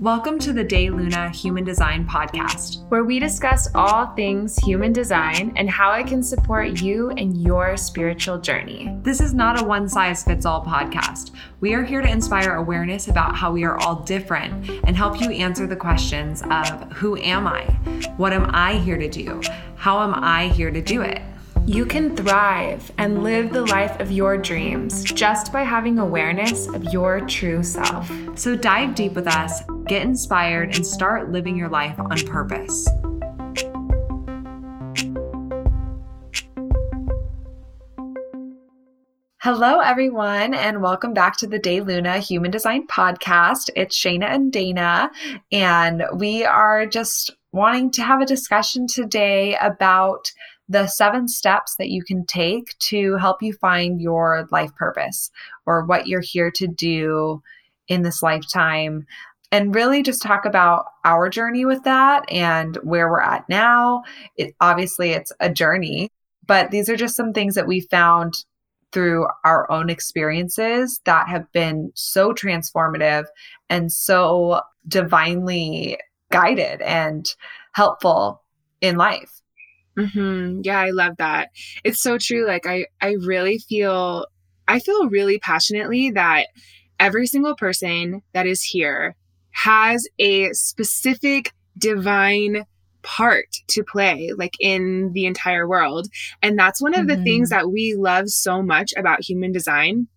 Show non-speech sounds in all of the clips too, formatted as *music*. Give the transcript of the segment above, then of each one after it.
Welcome to the De Luna Human Design Podcast, where we discuss all things human design and how it can support you and your spiritual journey. This is not a one size fits all podcast. We are here to inspire awareness about how we are all different and help you answer the questions of who am I? What am I here to do? How am I here to do it? You can thrive and live the life of your dreams just by having awareness of your true self. So dive deep with us, get inspired, and start living your life on purpose. Hello, everyone, and welcome back to the De Luna Human Design Podcast. It's Shayna and Dana, and we are just wanting to have a discussion today about the seven steps that you can take to help you find your life purpose or what you're here to do in this lifetime. And really just talk about our journey with that and where we're at now. It obviously it's a journey, but these are just some things that we found through our own experiences that have been so transformative and so divinely guided and helpful in life. Mm-hmm. Yeah, I love that. It's so true. Like I, I really feel, I feel really passionately that every single person that is here has a specific divine part to play like in the entire world and that's one of mm-hmm. the things mm-hmm. that we love so much about human design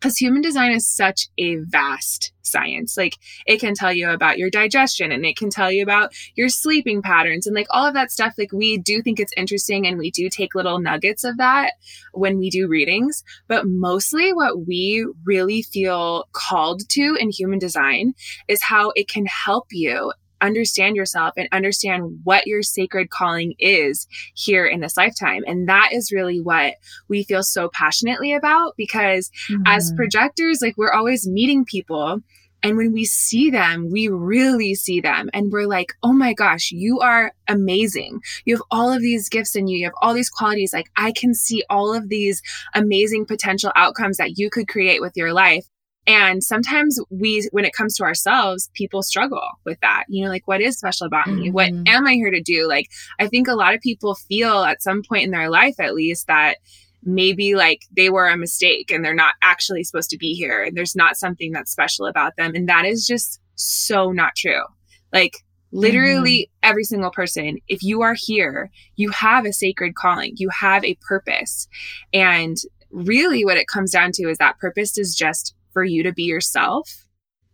because human design is such a vast science. Like it can tell you about your digestion and it can tell you about your sleeping patterns and like all of that stuff. Like we do think it's interesting and we do take little nuggets of that when we do readings. But mostly what we really feel called to in human design is how it can help you understand yourself and understand what your sacred calling is here in this lifetime. And that is really what we feel so passionately about because mm-hmm. as projectors, like we're always meeting people. And when we see them, we really see them. And we're like, oh my gosh, you are amazing. You have all of these gifts in you. You have all these qualities. Like, I can see all of these amazing potential outcomes that you could create with your life. And sometimes we, when it comes to ourselves, people struggle with that. You know, like, what is special about mm-hmm. me? What mm-hmm. am I here to do? Like, I think a lot of people feel at some point in their life, at least, that maybe like they were a mistake and they're not actually supposed to be here and there's not something that's special about them. And that is just so not true. Like, literally mm-hmm. every single person, if you are here, you have a sacred calling, you have a purpose. And really, what it comes down to is that purpose is just for you to be yourself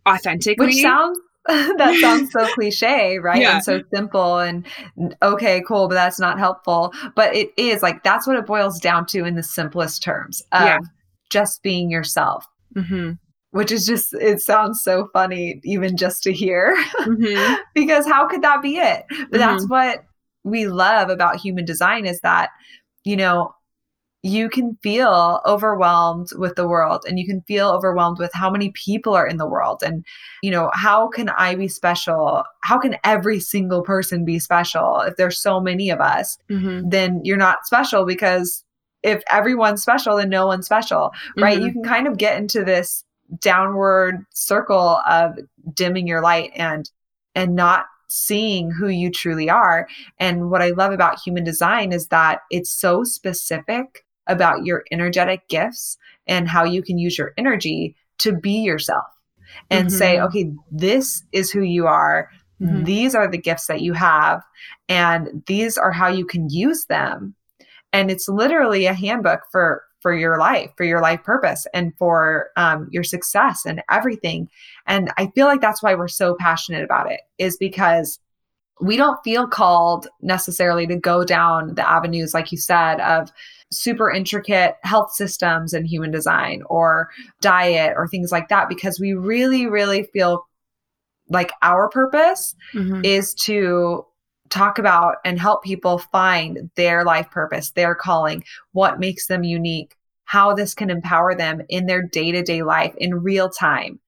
authentically. Which sounds *laughs* that sounds so *laughs* cliche, right? Yeah. And so simple and okay, cool, but that's not helpful. But it is like that's what it boils down to in the simplest terms of yeah. just being yourself. Mm-hmm. Which is just, it sounds so funny, even just to hear, mm-hmm. *laughs* because how could that be it? But mm-hmm. that's what we love about human design is that, you know, you can feel overwhelmed with the world and you can feel overwhelmed with how many people are in the world and you know how can i be special how can every single person be special if there's so many of us mm-hmm. then you're not special because if everyone's special then no one's special right mm-hmm. you can kind of get into this downward circle of dimming your light and and not seeing who you truly are. And what I love about human design is that it's so specific about your energetic gifts and how you can use your energy to be yourself and mm-hmm. say, okay, this is who you are. Mm-hmm. These are the gifts that you have, and these are how you can use them. And it's literally a handbook for for your life, for your life purpose, and for um, your success and everything. And I feel like that's why we're so passionate about it, is because we don't feel called necessarily to go down the avenues, like you said, of super intricate health systems and human design or diet or things like that because we really, really feel like our purpose mm-hmm. is to talk about and help people find their life purpose, their calling, what makes them unique, how this can empower them in their day to day life in real time,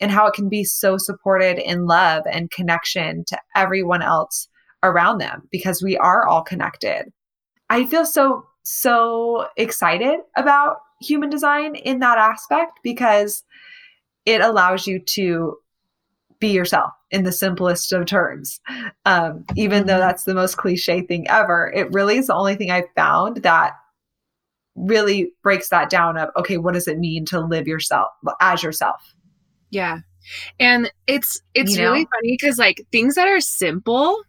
and how it can be so supported in love and connection to everyone else around them because we are all connected. I feel so so excited about human design in that aspect because it allows you to be yourself in the simplest of terms. Um, even though mm-hmm. that's the most cliche thing ever, it really is the only thing I've found that really breaks that down of okay, what does it mean to live yourself as yourself? Yeah. And it's it's you really funny because like things that are simple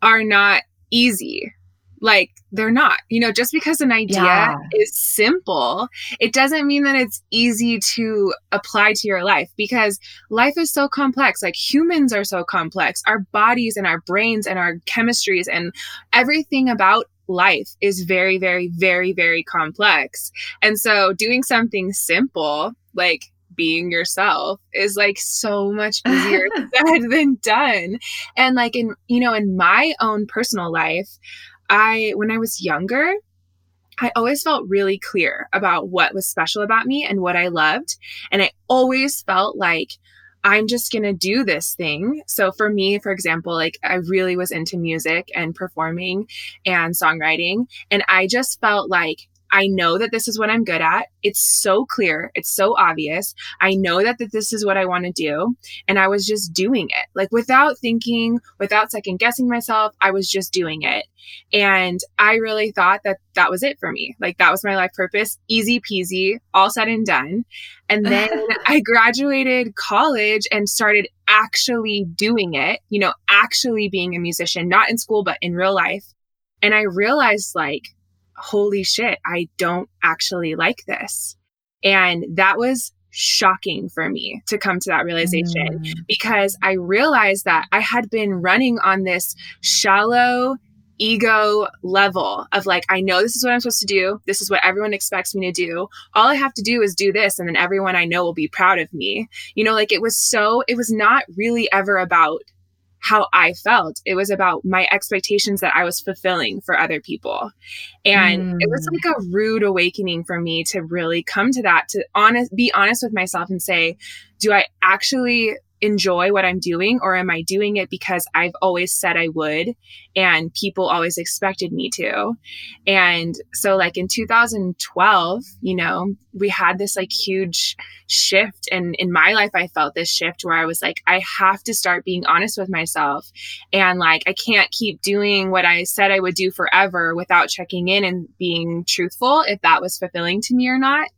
are not easy like they're not. You know, just because an idea yeah. is simple, it doesn't mean that it's easy to apply to your life because life is so complex. Like humans are so complex. Our bodies and our brains and our chemistries and everything about life is very, very, very, very complex. And so doing something simple, like being yourself is like so much *laughs* easier said than done. And like in, you know, in my own personal life, I, when I was younger, I always felt really clear about what was special about me and what I loved. And I always felt like I'm just going to do this thing. So for me, for example, like I really was into music and performing and songwriting. And I just felt like I know that this is what I'm good at. It's so clear. It's so obvious. I know that, that this is what I want to do. And I was just doing it like without thinking, without second guessing myself. I was just doing it. And I really thought that that was it for me. Like that was my life purpose. Easy peasy, all said and done. And *laughs* then I graduated college and started actually doing it, you know, actually being a musician, not in school, but in real life. And I realized like, holy shit, I don't actually like this. And that was shocking for me to come to that realization mm. because I realized that I had been running on this shallow ego level of like, I know this is what I'm supposed to do. This is what everyone expects me to do. All I have to do is do this, and then everyone I know will be proud of me. You know, like it was so, it was not really ever about how I felt. It was about my expectations that I was fulfilling for other people. And mm. it was like a rude awakening for me to really come to that, to honest, be honest with myself and say, do I actually enjoy what I'm doing or am I doing it because I've always said I would and people always expected me to? And so like in 2012, you know, we had this like huge shift and in my life I felt this shift where I was like I have to start being honest with myself and like I can't keep doing what I said I would do forever without checking in and being truthful if that was fulfilling to me or not.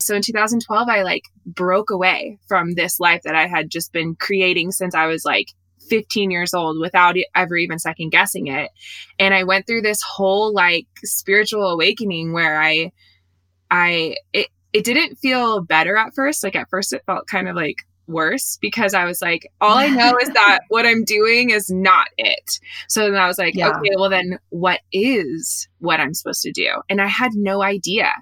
So in 2012, I like broke away from this life that I had just been creating since I was like 15 years old without ever even second guessing it. And I went through this whole like spiritual awakening where I, I, it, it didn't feel better at first. Like at first it felt kind of like worse because I was like, all I know is that *laughs* what I'm doing is not it. So then I was like, yeah. okay, well then what is what I'm supposed to do? And I had no idea.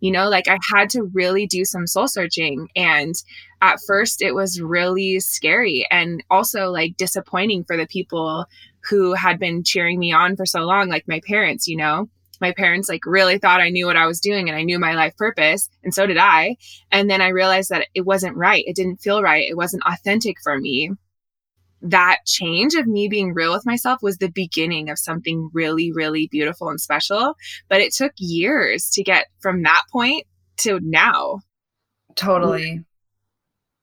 You know, like I had to really do some soul searching. And at first, it was really scary and also like disappointing for the people who had been cheering me on for so long, like my parents, you know? My parents like really thought I knew what I was doing and I knew my life purpose and so did I. And then I realized that it wasn't right. It didn't feel right. It wasn't authentic for me that change of me being real with myself was the beginning of something really, really beautiful and special. But it took years to get from that point to now. Totally.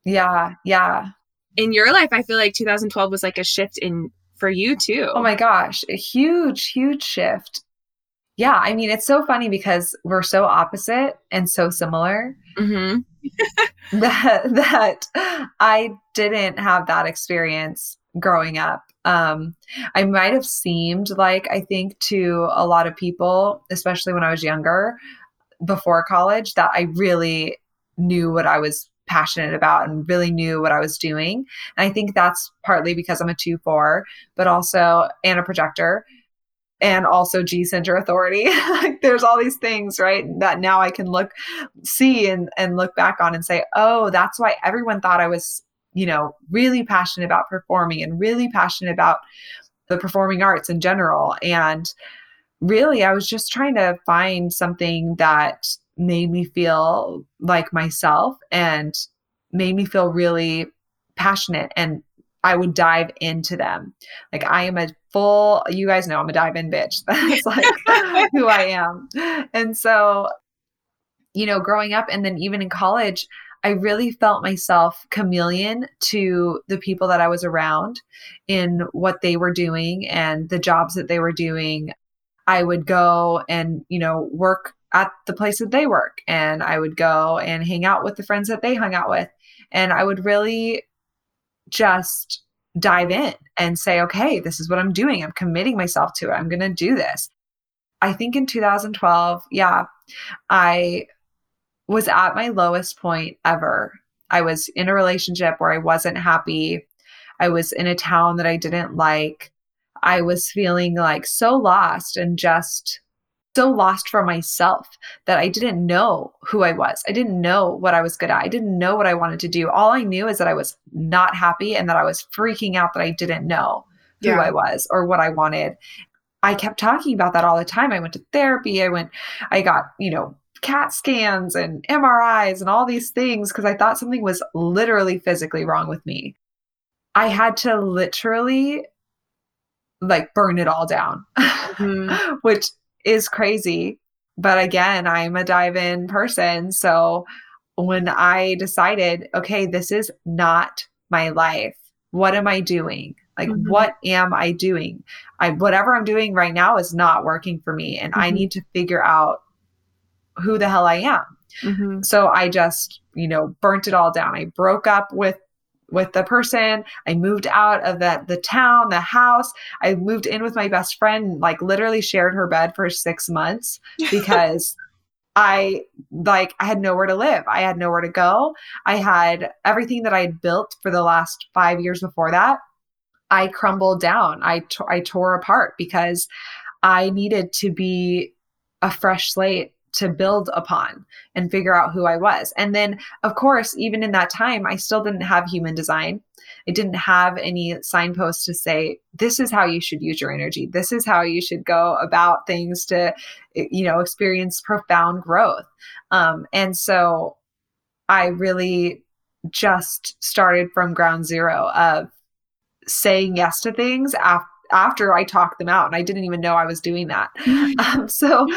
Yeah. Yeah. In your life, I feel like 2012 was like a shift in for you too. Oh my gosh, a huge, huge shift. Yeah. I mean, it's so funny because we're so opposite and so similar. Mm-hmm. *laughs* that that I didn't have that experience growing up. Um, I might have seemed like I think to a lot of people, especially when I was younger, before college, that I really knew what I was passionate about and really knew what I was doing. And I think that's partly because I'm a 2 4, but also and a projector and also G center authority. *laughs* There's all these things, right? That now I can look, see, and and look back on and say, oh, that's why everyone thought I was, you know, really passionate about performing and really passionate about the performing arts in general. And really, I was just trying to find something that made me feel like myself and made me feel really passionate and I would dive into them. Like I am a full, you guys know I'm a dive in bitch. *laughs* That's like *laughs* who I am. And so, you know, growing up and then even in college, I really felt myself chameleon to the people that I was around in what they were doing and the jobs that they were doing. I would go and, you know, work at the place that they work and I would go and hang out with the friends that they hung out with. And I would really just dive in and say, okay, this is what I'm doing. I'm committing myself to it. I'm going to do this. I think in 2012, yeah, I was at my lowest point ever. I was in a relationship where I wasn't happy. I was in a town that I didn't like. I was feeling like so lost and just so lost for myself that I didn't know who I was. I didn't know what I was good at. I didn't know what I wanted to do. All I knew is that I was not happy and that I was freaking out that I didn't know who yeah. I was or what I wanted. I kept talking about that all the time. I went to therapy. I went, I got, you know, CAT scans and MRIs and all these things because I thought something was literally physically wrong with me. I had to literally like burn it all down, mm-hmm. *laughs* which is crazy. But again, I'm a dive in person. So when I decided, okay, this is not my life, what am I doing? Like, mm-hmm. what am I doing? I, whatever I'm doing right now is not working for me. And mm-hmm. I need to figure out who the hell I am. Mm-hmm. So I just, you know, burnt it all down. I broke up with with the person. I moved out of that the town, the house. I moved in with my best friend, like literally shared her bed for 6 months *laughs* because I like I had nowhere to live. I had nowhere to go. I had everything that I had built for the last 5 years before that. I crumbled down. I t- I tore apart because I needed to be a fresh slate to build upon and figure out who I was. And then, of course, even in that time, I still didn't have human design. I didn't have any signposts to say, this is how you should use your energy. This is how you should go about things to, you know, experience profound growth. Um, and so I really just started from ground zero of saying yes to things after after I talked them out and I didn't even know I was doing that. *laughs* Um, so,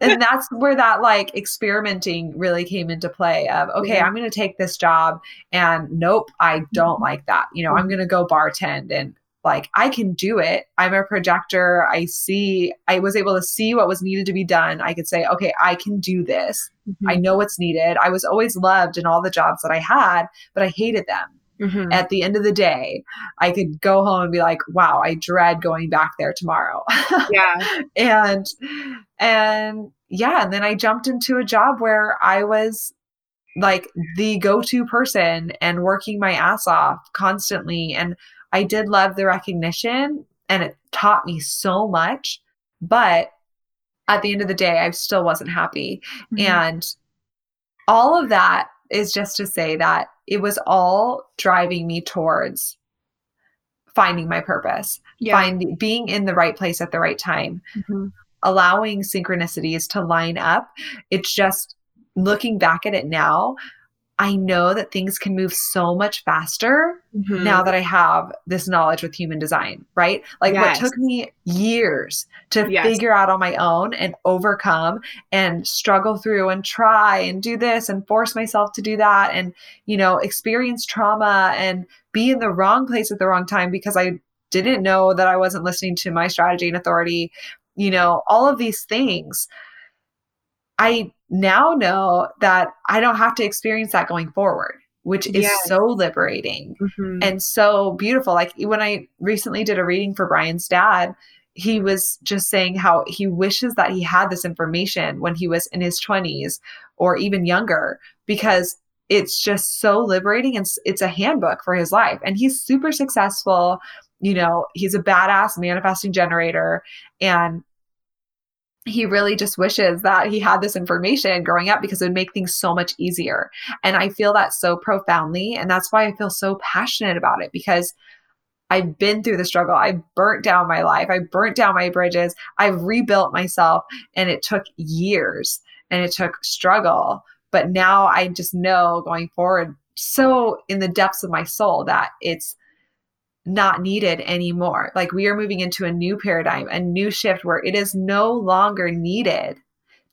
and *laughs* that's where that like experimenting really came into play of, okay, I'm going to take this job and nope, I don't mm-hmm. like that. You know, I'm going to go bartend and like I can do it. I'm a projector. I see, I was able to see what was needed to be done. I could say, okay, I can do this. Mm-hmm. I know what's needed. I was always loved in all the jobs that I had, but I hated them. Mm-hmm. At the end of the day, I could go home and be like, wow, I dread going back there tomorrow. *laughs* Yeah. and, and yeah. And then I jumped into a job where I was like the go to person and working my ass off constantly. And I did love the recognition and it taught me so much. But at the end of the day, I still wasn't happy. Mm-hmm. And all of that is just to say that it was all driving me towards finding my purpose, yeah. finding being in the right place at the right time, mm-hmm. allowing synchronicities to line up. It's just looking back at it now, I know that things can move so much faster mm-hmm. now that I have this knowledge with human design, right? Like yes. what took me years to yes. figure out on my own and overcome and struggle through and try and do this and force myself to do that and, you know, experience trauma and be in the wrong place at the wrong time because I didn't know that I wasn't listening to my strategy and authority, you know, all of these things. I now know that I don't have to experience that going forward, which is yes. so liberating mm-hmm. and so beautiful. Like when I recently did a reading for Brian's dad, he was just saying how he wishes that he had this information when he was in his 20s or even younger because it's just so liberating and it's a handbook for his life and he's super successful you know he's a badass manifesting generator and he really just wishes that he had this information growing up because it would make things so much easier. And I feel that so profoundly. And that's why I feel so passionate about it because I've been through the struggle. I burnt down my life. I burnt down my bridges. I've rebuilt myself. And it took years and it took struggle. But now I just know going forward, so in the depths of my soul, that it's not needed anymore. Like we are moving into a new paradigm, a new shift where it is no longer needed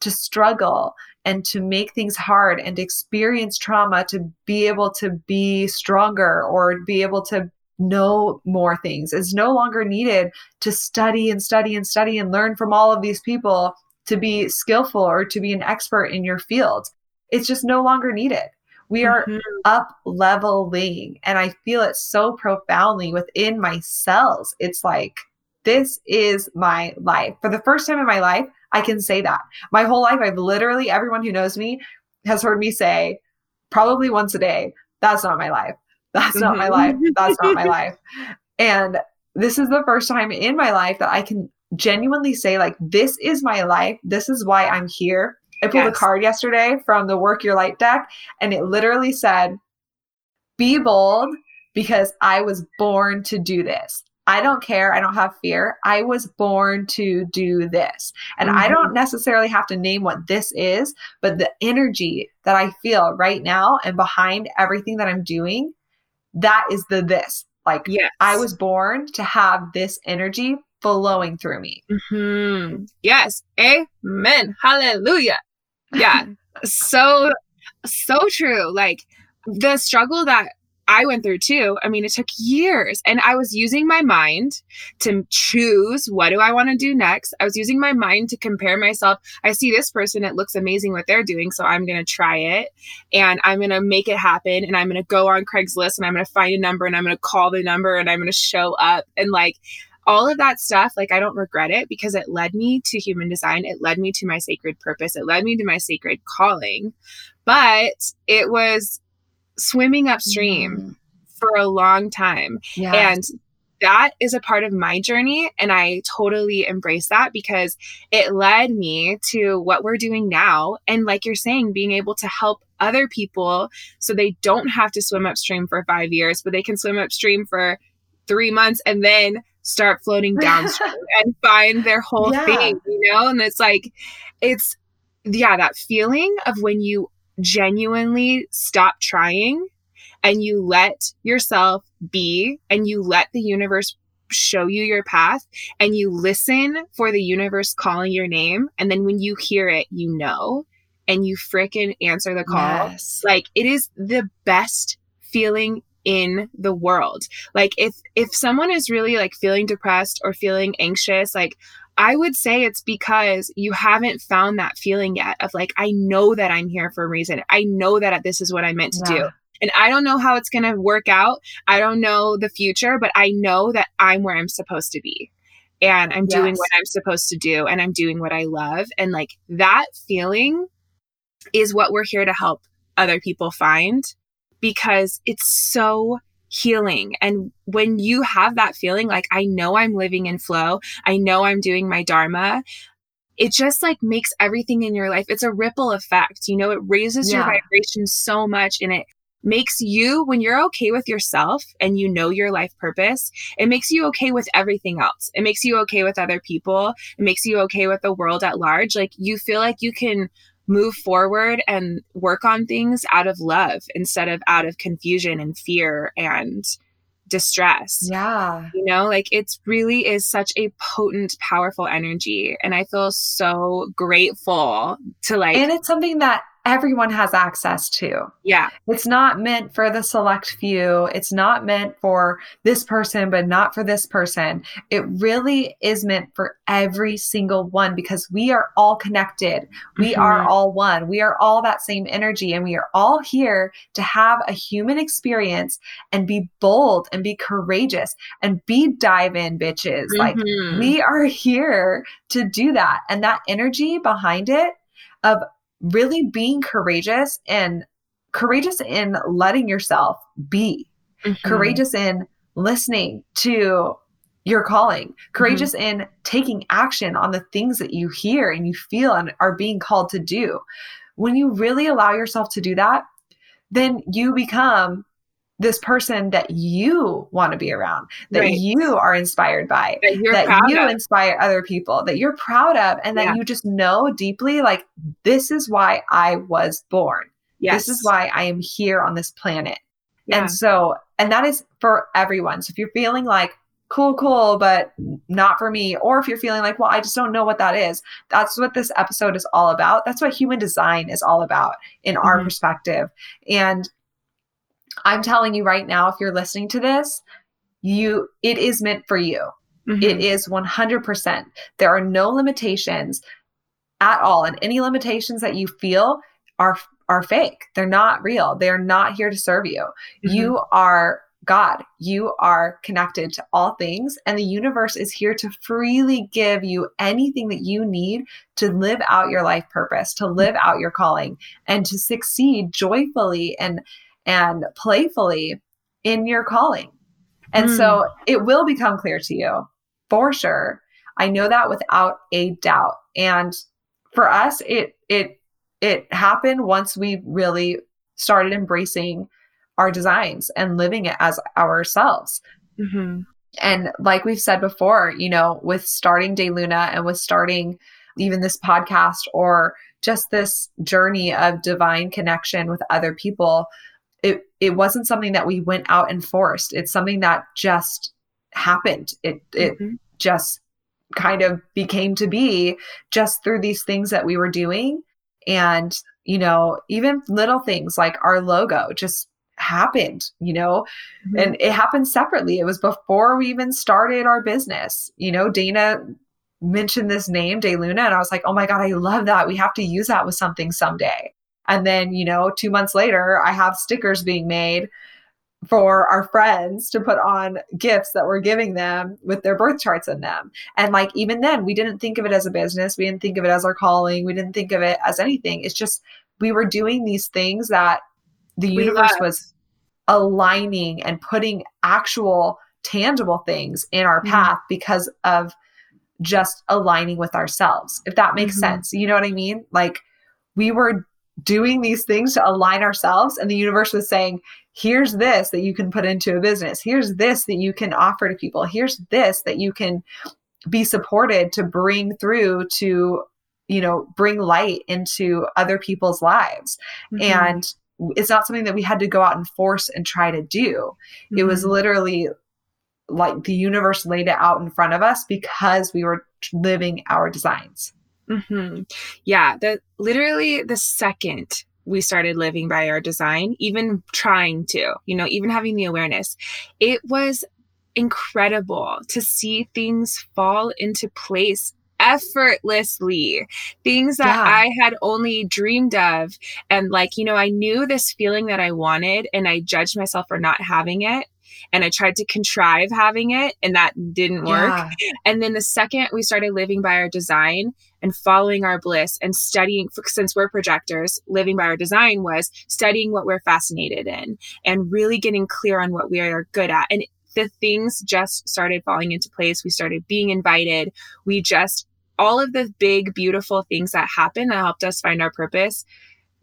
to struggle and to make things hard and experience trauma to be able to be stronger or be able to know more things. It's no longer needed to study and study and study and learn from all of these people to be skillful or to be an expert in your field. It's just no longer needed. We are mm-hmm. up leveling. And I feel it so profoundly within my cells. It's like, this is my life. For the first time in my life, I can say that. My whole life, I've literally, everyone who knows me has heard me say, probably once a day, that's not my life. That's not my life. Mm-hmm. That's not my *laughs* life. And this is the first time in my life that I can genuinely say, like, this is my life. This is why I'm here. I pulled yes. a card yesterday from the Work Your Light deck, and it literally said, Be bold because I was born to do this. I don't care. I don't have fear. I was born to do this. And mm-hmm. I don't necessarily have to name what this is, but the energy that I feel right now and behind everything that I'm doing, that is the this. Like, yes. I was born to have this energy flowing through me. Mm-hmm. Yes. Amen. Hallelujah. Yeah. *laughs* so, so true. Like, the struggle that I went through too. I mean, it took years and I was using my mind to choose what do I want to do next. I was using my mind to compare myself. I see this person, it looks amazing what they're doing. So I'm going to try it and I'm going to make it happen. And I'm going to go on Craigslist and I'm going to find a number and I'm going to call the number and I'm going to show up. And like, all of that stuff, like I don't regret it because it led me to human design. It led me to my sacred purpose. It led me to my sacred calling. But it was swimming upstream mm. for a long time. Yeah. And that is a part of my journey. And I totally embrace that because it led me to what we're doing now. And like you're saying, being able to help other people so they don't have to swim upstream for five years, but they can swim upstream for three months and then start floating downstream *laughs* and find their whole yeah. thing, you know? And it's like, it's, yeah, that feeling of when you genuinely stop trying and you let yourself be and you let the universe show you your path and you listen for the universe calling your name and then when you hear it you know and you freaking answer the call yes. like it is the best feeling in the world like if if someone is really like feeling depressed or feeling anxious like I would say it's because you haven't found that feeling yet of like, I know that I'm here for a reason. I know that this is what I'm meant to yeah. do. And I don't know how it's going to work out. I don't know the future, but I know that I'm where I'm supposed to be. And I'm yes. doing what I'm supposed to do and I'm doing what I love. And like that feeling is what we're here to help other people find because it's so healing. And when you have that feeling, like, I know I'm living in flow, I know I'm doing my Dharma, it just like makes everything in your life, it's a ripple effect. You know, it raises yeah. your vibration so much and it makes you, when you're okay with yourself and you know your life purpose, it makes you okay with everything else. It makes you okay with other people. It makes you okay with the world at large. Like you feel like you can move forward and work on things out of love instead of out of confusion and fear and distress. Yeah. You know, like it really is such a potent, powerful energy. And I feel so grateful to like. And it's something that everyone has access to. Yeah. It's not meant for the select few. It's not meant for this person, but not for this person. It really is meant for every single one because we are all connected. We mm-hmm. are all one. We are all that same energy and we are all here to have a human experience and be bold and be courageous and be dive in bitches. Mm-hmm. Like we are here to do that. And that energy behind it of really being courageous and courageous in letting yourself be, mm-hmm. courageous in listening to your calling, courageous mm-hmm. in taking action on the things that you hear and you feel and are being called to do. When you really allow yourself to do that, then you become this person that you want to be around, that right. you are inspired by, that, that you of. inspire other people, that you're proud of, and that yeah. you just know deeply like, this is why I was born. Yes. This is why I am here on this planet. Yeah. And so, and that is for everyone. So if you're feeling like, cool, cool, but not for me. Or if you're feeling like, well, I just don't know what that is. That's what this episode is all about. That's what human design is all about in mm-hmm. our perspective. And I'm telling you right now, if you're listening to this, you it is meant for you. Mm-hmm. It is 100%. There are no limitations at all. And any limitations that you feel are are fake. They're not real. They're not here to serve you. Mm-hmm. You are God. You are connected to all things, and the universe is here to freely give you anything that you need to live out your life purpose, to live out your calling, and to succeed joyfully and and playfully in your calling. And mm. so it will become clear to you for sure. I know that without a doubt. And for us, it it it happened once we really started embracing our designs and living it as ourselves. Mm-hmm. And like we've said before, you know, with starting De Luna and with starting even this podcast or just this journey of divine connection with other people, it it wasn't something that we went out and forced. It's something that just happened. It it mm-hmm. just kind of became to be just through these things that we were doing and you know even little things like our logo just happened, you know, mm-hmm. and it happened separately. It was before we even started our business. You know, Dana mentioned this name, De Luna, and I was like, oh my God, I love that. We have to use that with something someday. And then, you know, two months later, I have stickers being made for our friends to put on gifts that we're giving them with their birth charts in them. And like even then, we didn't think of it as a business. We didn't think of it as our calling. We didn't think of it as anything. It's just we were doing these things that the universe was aligning and putting actual tangible things in our mm-hmm. path because of just aligning with ourselves if that makes mm-hmm. sense you know what i mean like we were doing these things to align ourselves and the universe was saying here's this that you can put into a business here's this that you can offer to people here's this that you can be supported to bring through to you know bring light into other people's lives mm-hmm. and it's not something that we had to go out and force and try to do. Mm-hmm. It was mm-hmm. literally like the universe laid it out in front of us because we were living our designs. Mm-hmm. Yeah, the literally the second we started living by our design, even trying to, you know, even having the awareness, it was incredible to see things fall into place effortlessly. Things that yeah. I had only dreamed of. And like, you know, I knew this feeling that I wanted and I judged myself for not having it. And I tried to contrive having it and that didn't work. Yeah. And then the second we started living by our design and following our bliss and studying, since we're projectors, living by our design was studying what we're fascinated in and really getting clear on what we are good at. And the things just started falling into place. We started being invited. We just all of the big, beautiful things that happened that helped us find our purpose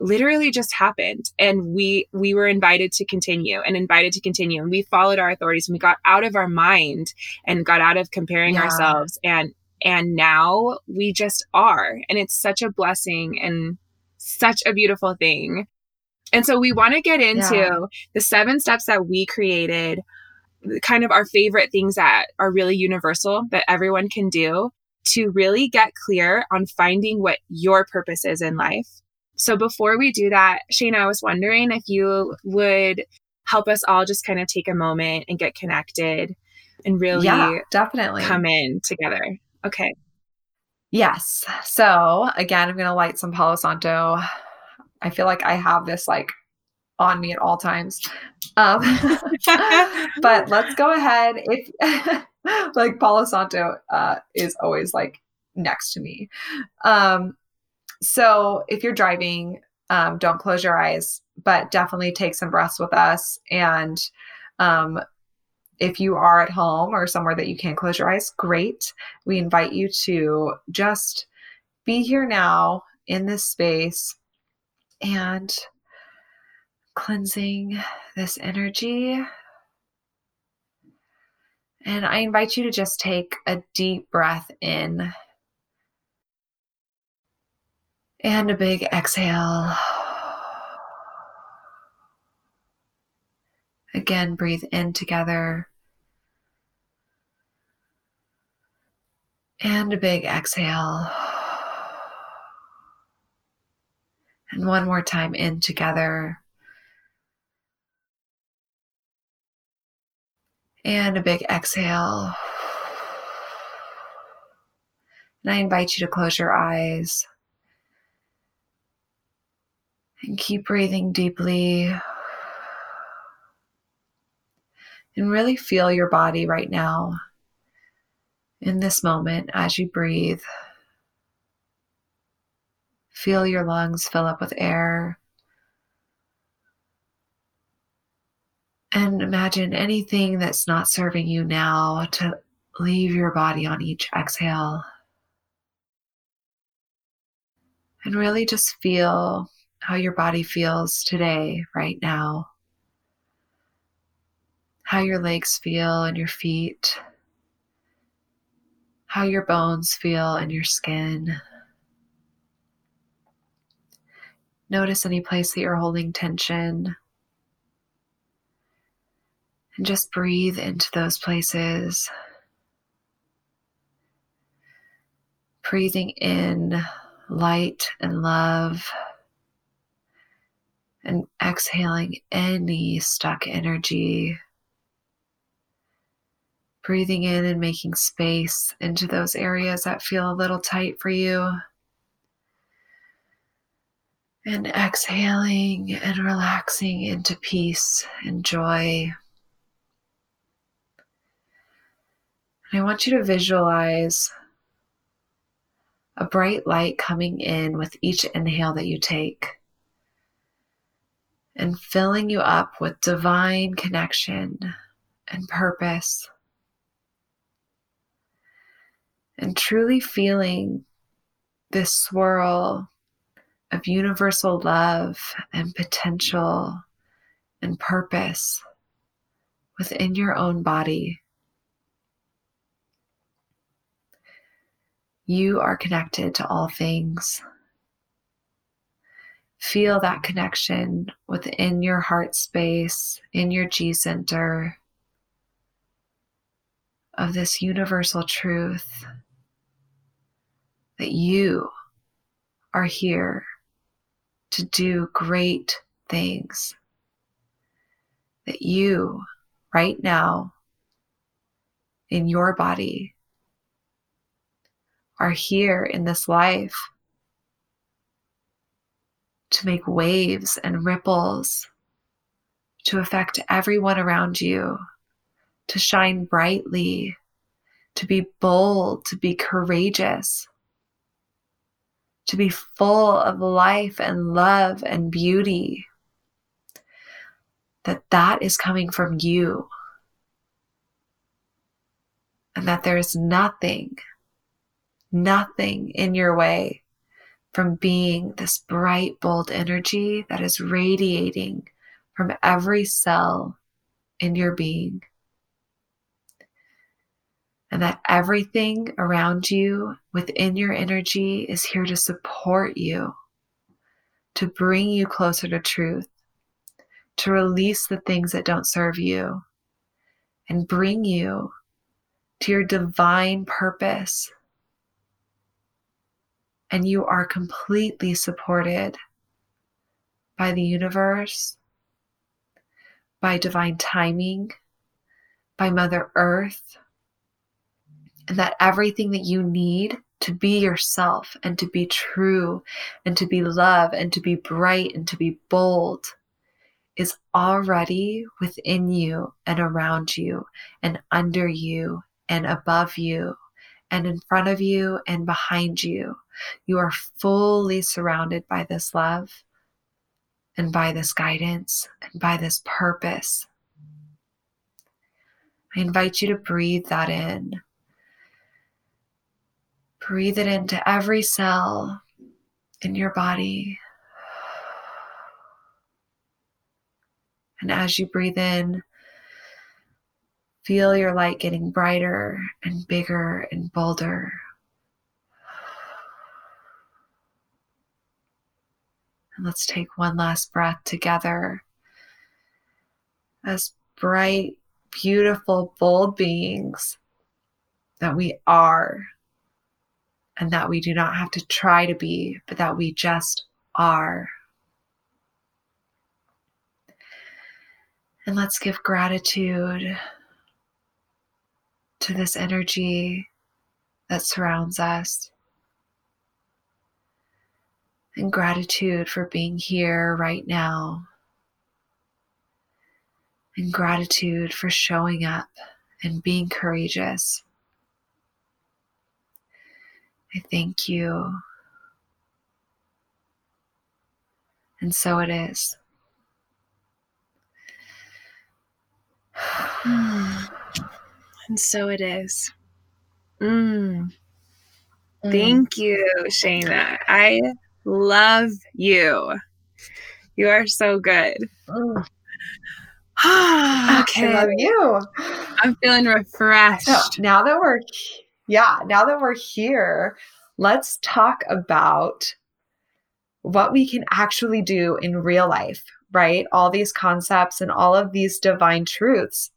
literally just happened and we we were invited to continue and invited to continue and we followed our authorities and we got out of our mind and got out of comparing yeah. ourselves and and now we just are and it's such a blessing and such a beautiful thing and so we want to get into yeah. the seven steps that we created kind of our favorite things that are really universal that everyone can do to really get clear on finding what your purpose is in life. So before we do that, Shane, I was wondering if you would help us all just kind of take a moment and get connected and really yeah, definitely come in together. Okay. Yes. So again, I'm going to light some Palo Santo. I feel like I have this like on me at all times. Um, *laughs* but let's go ahead. If *laughs* like Palo Santo uh, is always like next to me. Um, so if you're driving, um, don't close your eyes, but definitely take some breaths with us. And um, if you are at home or somewhere that you can't close your eyes, great. We invite you to just be here now in this space and cleansing this energy and I invite you to just take a deep breath in and a big exhale. Again, breathe in together And a big exhale. And one more time in together. And a big exhale. And I invite you to close your eyes and keep breathing deeply. And really feel your body right now in this moment as you breathe. Feel your lungs fill up with air. And imagine anything that's not serving you now to leave your body on each exhale. And really just feel how your body feels today, right now. How your legs feel and your feet. How your bones feel and your skin. Notice any place that you're holding tension. And just breathe into those places. Breathing in light and love. And exhaling any stuck energy. Breathing in and making space into those areas that feel a little tight for you. And exhaling and relaxing into peace and joy. And I want you to visualize a bright light coming in with each inhale that you take and filling you up with divine connection and purpose. And truly feeling this swirl of universal love and potential and purpose within your own body. You are connected to all things. Feel that connection within your heart space, in your G center, of this universal truth that you are here to do great things. That you, right now, in your body, are here in this life to make waves and ripples, to affect everyone around you, to shine brightly, to be bold, to be courageous, to be full of life and love and beauty. That that is coming from you. And that there is nothing nothing in your way from being this bright, bold energy that is radiating from every cell in your being. And that everything around you within your energy is here to support you, to bring you closer to truth, to release the things that don't serve you, and bring you to your divine purpose and you are completely supported by the universe, by divine timing, by Mother Earth, and that everything that you need to be yourself and to be true and to be love and to be bright and to be bold is already within you and around you and under you and above you and in front of you and behind you. You are fully surrounded by this love and by this guidance and by this purpose. I invite you to breathe that in. Breathe it into every cell in your body. And as you breathe in, Feel your light getting brighter and bigger and bolder. And let's take one last breath together as bright, beautiful, bold beings that we are and that we do not have to try to be, but that we just are. And let's give gratitude to this energy that surrounds us. And gratitude for being here right now. And gratitude for showing up and being courageous. I thank you. And so it is. And so it is. Mm. Mm. Thank you, Shayna. I love you. You are so good. Mm. *sighs* okay. *sighs* I love you. I'm feeling refreshed. So now that we're yeah, now that we're here, let's talk about what we can actually do in real life, right? All these concepts and all of these divine truths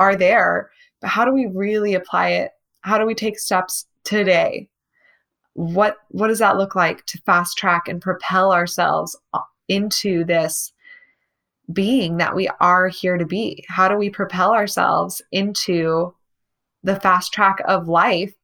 are there, but how do we really apply it? How do we take steps today? What what does that look like to fast track and propel ourselves uh, into this being that we are here to be? How do we propel ourselves into the fast track of life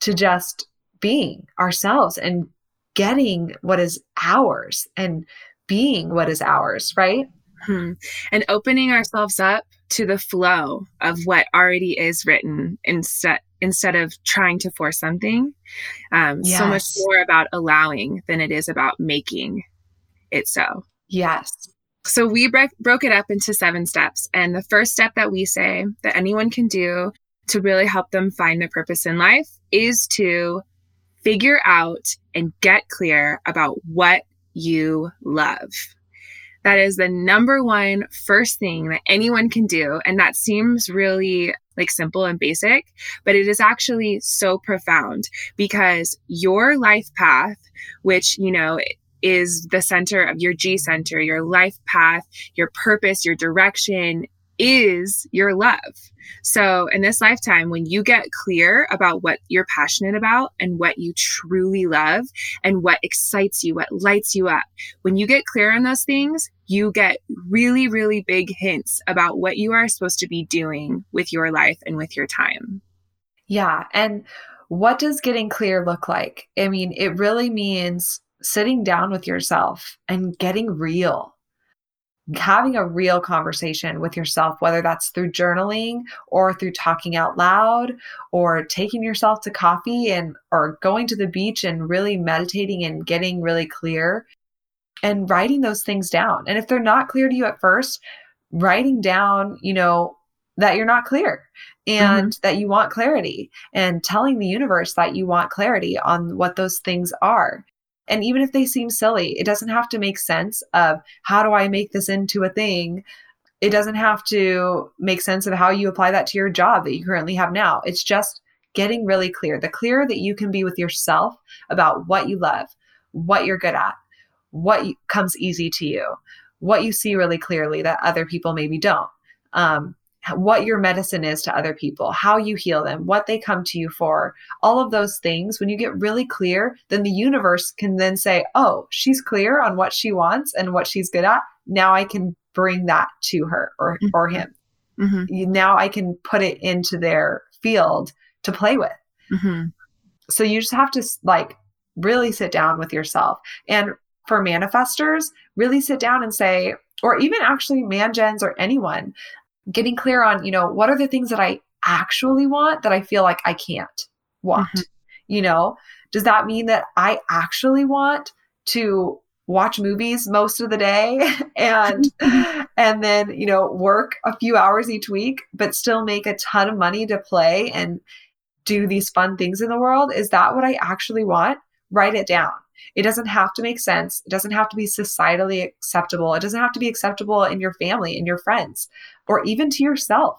to just being ourselves and getting what is ours and being what is ours, right? Hmm. And opening ourselves up to the flow of what already is written instead instead of trying to force something. Um, yes. So much more about allowing than it is about making it so. Yes. So we bre- broke it up into seven steps. And the first step that we say that anyone can do to really help them find their purpose in life is to figure out and get clear about what you love. That is the number one first thing that anyone can do. And that seems really like simple and basic, but it is actually so profound because your life path, which, you know, is the center of your G center, your life path, your purpose, your direction is your love. So, in this lifetime, when you get clear about what you're passionate about and what you truly love and what excites you, what lights you up, when you get clear on those things, you get really, really big hints about what you are supposed to be doing with your life and with your time. Yeah. And what does getting clear look like? I mean, it really means sitting down with yourself and getting real having a real conversation with yourself, whether that's through journaling or through talking out loud or taking yourself to coffee and or going to the beach and really meditating and getting really clear and writing those things down. And if they're not clear to you at first, writing down, you know, that you're not clear and mm-hmm. that you want clarity and telling the universe that you want clarity on what those things are and even if they seem silly, it doesn't have to make sense of how do I make this into a thing? It doesn't have to make sense of how you apply that to your job that you currently have now. It's just getting really clear. The clearer that you can be with yourself about what you love, what you're good at, what comes easy to you, what you see really clearly that other people maybe don't. Um, what your medicine is to other people, how you heal them, what they come to you for, all of those things. When you get really clear, then the universe can then say, Oh, she's clear on what she wants and what she's good at. Now I can bring that to her or, mm-hmm. or him. Mm-hmm. Now I can put it into their field to play with. Mm-hmm. So you just have to like really sit down with yourself. And for manifestors, really sit down and say, or even actually man gens or anyone, getting clear on, you know, what are the things that I actually want that I feel like I can't want? Mm-hmm. You know, does that mean that I actually want to watch movies most of the day *laughs* and *laughs* and then you know work a few hours each week but still make a ton of money to play and do these fun things in the world is that what i actually want write it down it doesn't have to make sense. It doesn't have to be societally acceptable. It doesn't have to be acceptable in your family, in your friends, or even to yourself.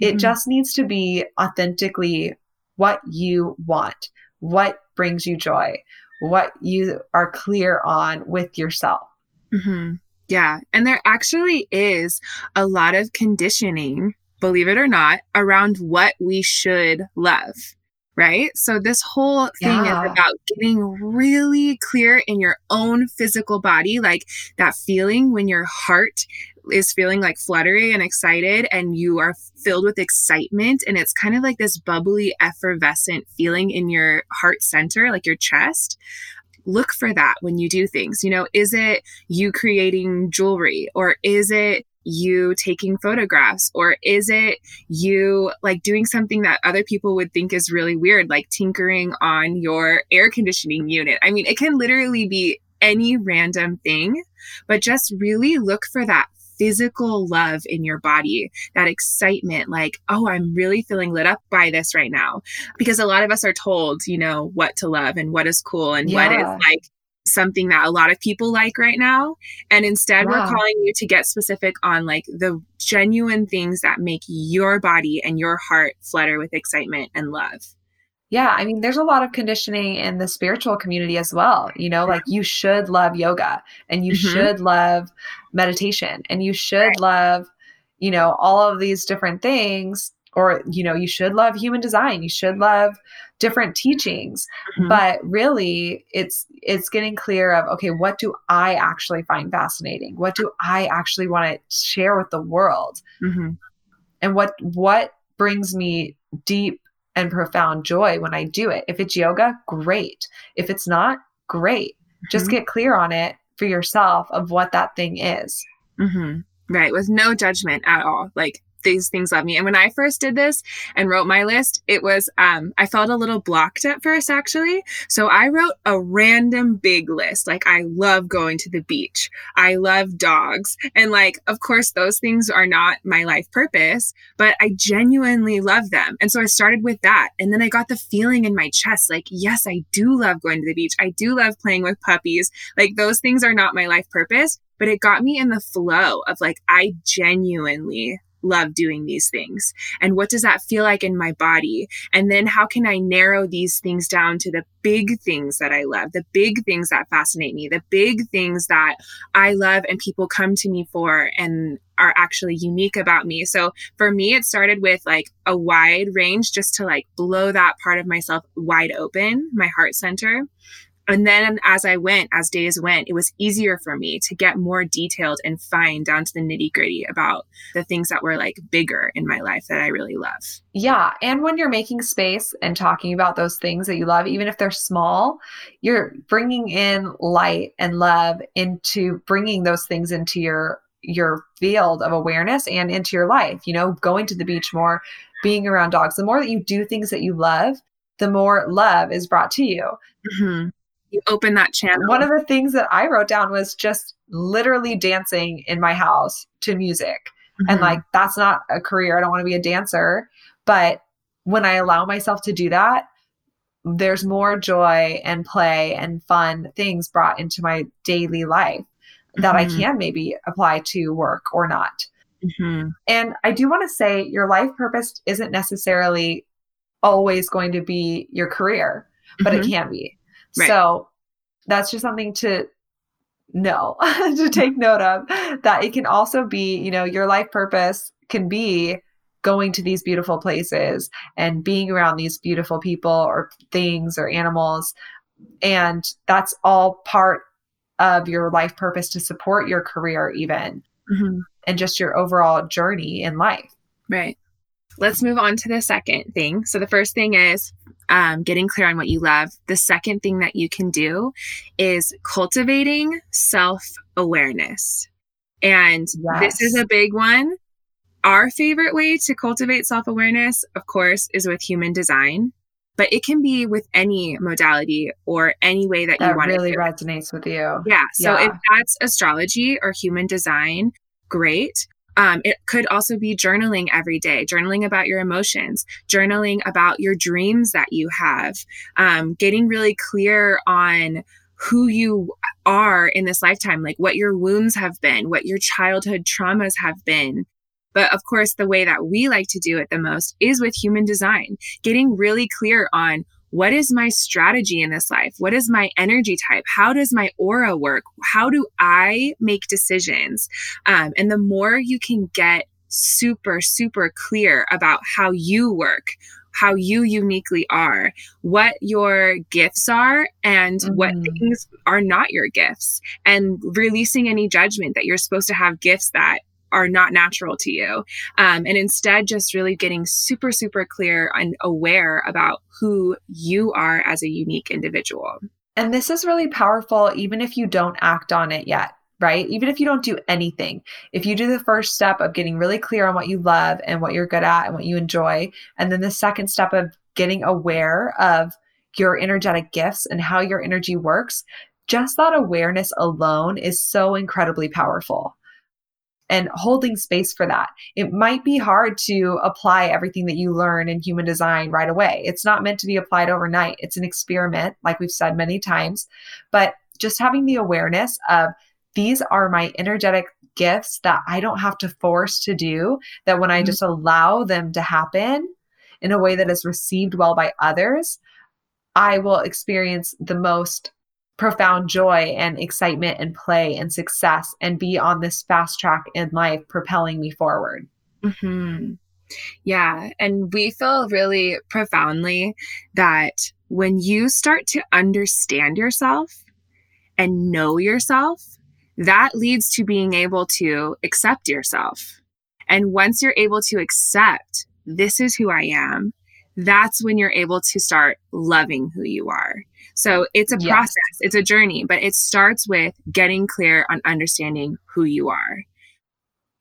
Mm-hmm. It just needs to be authentically what you want, what brings you joy, what you are clear on with yourself. Mm-hmm. Yeah. And there actually is a lot of conditioning, believe it or not, around what we should love right? So this whole thing yeah. is about getting really clear in your own physical body, like that feeling when your heart is feeling like fluttery and excited and you are filled with excitement and it's kind of like this bubbly effervescent feeling in your heart center like your chest look for that when you do things you know is it you creating jewelry or is it you taking photographs or is it you like doing something that other people would think is really weird like tinkering on your air conditioning unit i mean it can literally be any random thing but just really look for that physical love in your body, that excitement, like, oh, I'm really feeling lit up by this right now. Because a lot of us are told, you know, what to love and what is cool and yeah. what is like something that a lot of people like right now. And instead, wow. we're calling you to get specific on like the genuine things that make your body and your heart flutter with excitement and love. Yeah, I mean, there's a lot of conditioning in the spiritual community as well. You know, like you should love yoga and you mm-hmm. should love meditation and you should right. love, you know, all of these different things. Or, you know, you should love human design. You should love different teachings. Mm-hmm. But really, it's it's getting clear of okay, what do I actually find fascinating? What do I actually want to share with the world? Mm-hmm. And what what brings me deep and profound joy when I do it. If it's yoga, great. If it's not, great. Mm-hmm. Just get clear on it for yourself of what that thing is. Mm-hmm. Right. With no judgment at all. Like, these things love me. And when I first did this and wrote my list, it was, um, I felt a little blocked at first, actually. So I wrote a random big list. Like, I love going to the beach. I love dogs. And like, of course, those things are not my life purpose, but I genuinely love them. And so I started with that. And then I got the feeling in my chest, like, yes, I do love going to the beach. I do love playing with puppies. Like, those things are not my life purpose, but it got me in the flow of like, I genuinely love doing these things? And what does that feel like in my body? And then how can I narrow these things down to the big things that I love, the big things that fascinate me, the big things that I love and people come to me for and are actually unique about me. So for me, it started with like a wide range just to like blow that part of myself wide open, my heart center. And then as I went, as days went, it was easier for me to get more detailed and fine down to the nitty gritty about the things that were like bigger in my life that I really love. Yeah. And when you're making space and talking about those things that you love, even if they're small, you're bringing in light and love into bringing those things into your your field of awareness and into your life you know going to the beach more being around dogs the more that you do things that you love the more love is brought to you mm-hmm you open that channel. One of the things that I wrote down was just literally dancing in my house to music. Mm-hmm. And like, that's not a career. I don't want to be a dancer. But when I allow myself to do that, there's more joy and play and fun things brought into my daily life that mm-hmm. I can maybe apply to work or not. Mm-hmm. And I do want to say your life purpose isn't necessarily always going to be your career, but it mm-hmm. can be. Right. So that's just something to know, *laughs* to take note of that it can also be, you know, your life purpose can be going to these beautiful places and being around these beautiful people or things or animals. And that's all part of your life purpose to support your career, even mm-hmm. and just your overall journey in life. Right. Let's move on to the second thing. So, the first thing is um, getting clear on what you love. The second thing that you can do is cultivating self awareness. And yes. this is a big one. Our favorite way to cultivate self awareness, of course, is with human design, but it can be with any modality or any way that, that you want to really resonates with you. Yeah. So yeah. if that's astrology or human design, great. Um, it could also be journaling every day, journaling about your emotions, journaling about your dreams that you have, um, getting really clear on who you are in this lifetime, like what your wounds have been, what your childhood traumas have been. But of course, the way that we like to do it the most is with human design, getting really clear on what is my strategy in this life? What is my energy type? How does my aura work? How do I make decisions? Um, and the more you can get super, super clear about how you work, how you uniquely are, what your gifts are, and mm-hmm. what things are not your gifts, and releasing any judgment that you're supposed to have gifts that are not natural to you. Um, and instead, just really getting super, super clear and aware about who you are as a unique individual. And this is really powerful, even if you don't act on it yet right? Even if you don't do anything, if you do the first step of getting really clear on what you love and what you're good at and what you enjoy, and then the second step of getting aware of your energetic gifts and how your energy works, just that awareness alone is so incredibly powerful. And holding space for that. It might be hard to apply everything that you learn in human design right away. It's not meant to be applied overnight. It's an experiment, like we've said many times. But just having the awareness of these are my energetic gifts that I don't have to force to do, that when I mm-hmm. just allow them to happen in a way that is received well by others, I will experience the most profound joy and excitement and play and success and be on this fast track in life propelling me forward. Mm-hmm. Yeah. And we feel really profoundly that when you start to understand yourself and know yourself, that leads to being able to accept yourself. And once you're able to accept, this is who I am, that's when you're able to start loving who you are. So it's a yes. process, it's a journey, but it starts with getting clear on understanding who you are.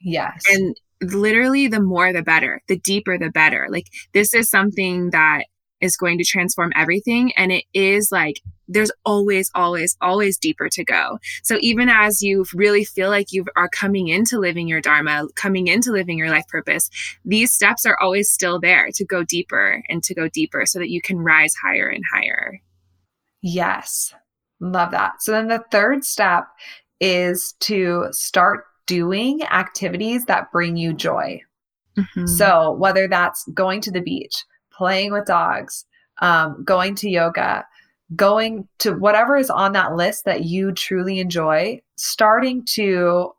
Yes. And literally, the more the better, the deeper the better. Like, this is something that is going to transform everything. And it is like, there's always, always, always deeper to go. So even as you really feel like you are coming into living your Dharma, coming into living your life purpose, these steps are always still there to go deeper and to go deeper so that you can rise higher and higher. Yes. Love that. So then the third step is to start doing activities that bring you joy. Mm-hmm. So whether that's going to the beach, playing with dogs, um, going to yoga, going to whatever is on that list that you truly enjoy, starting to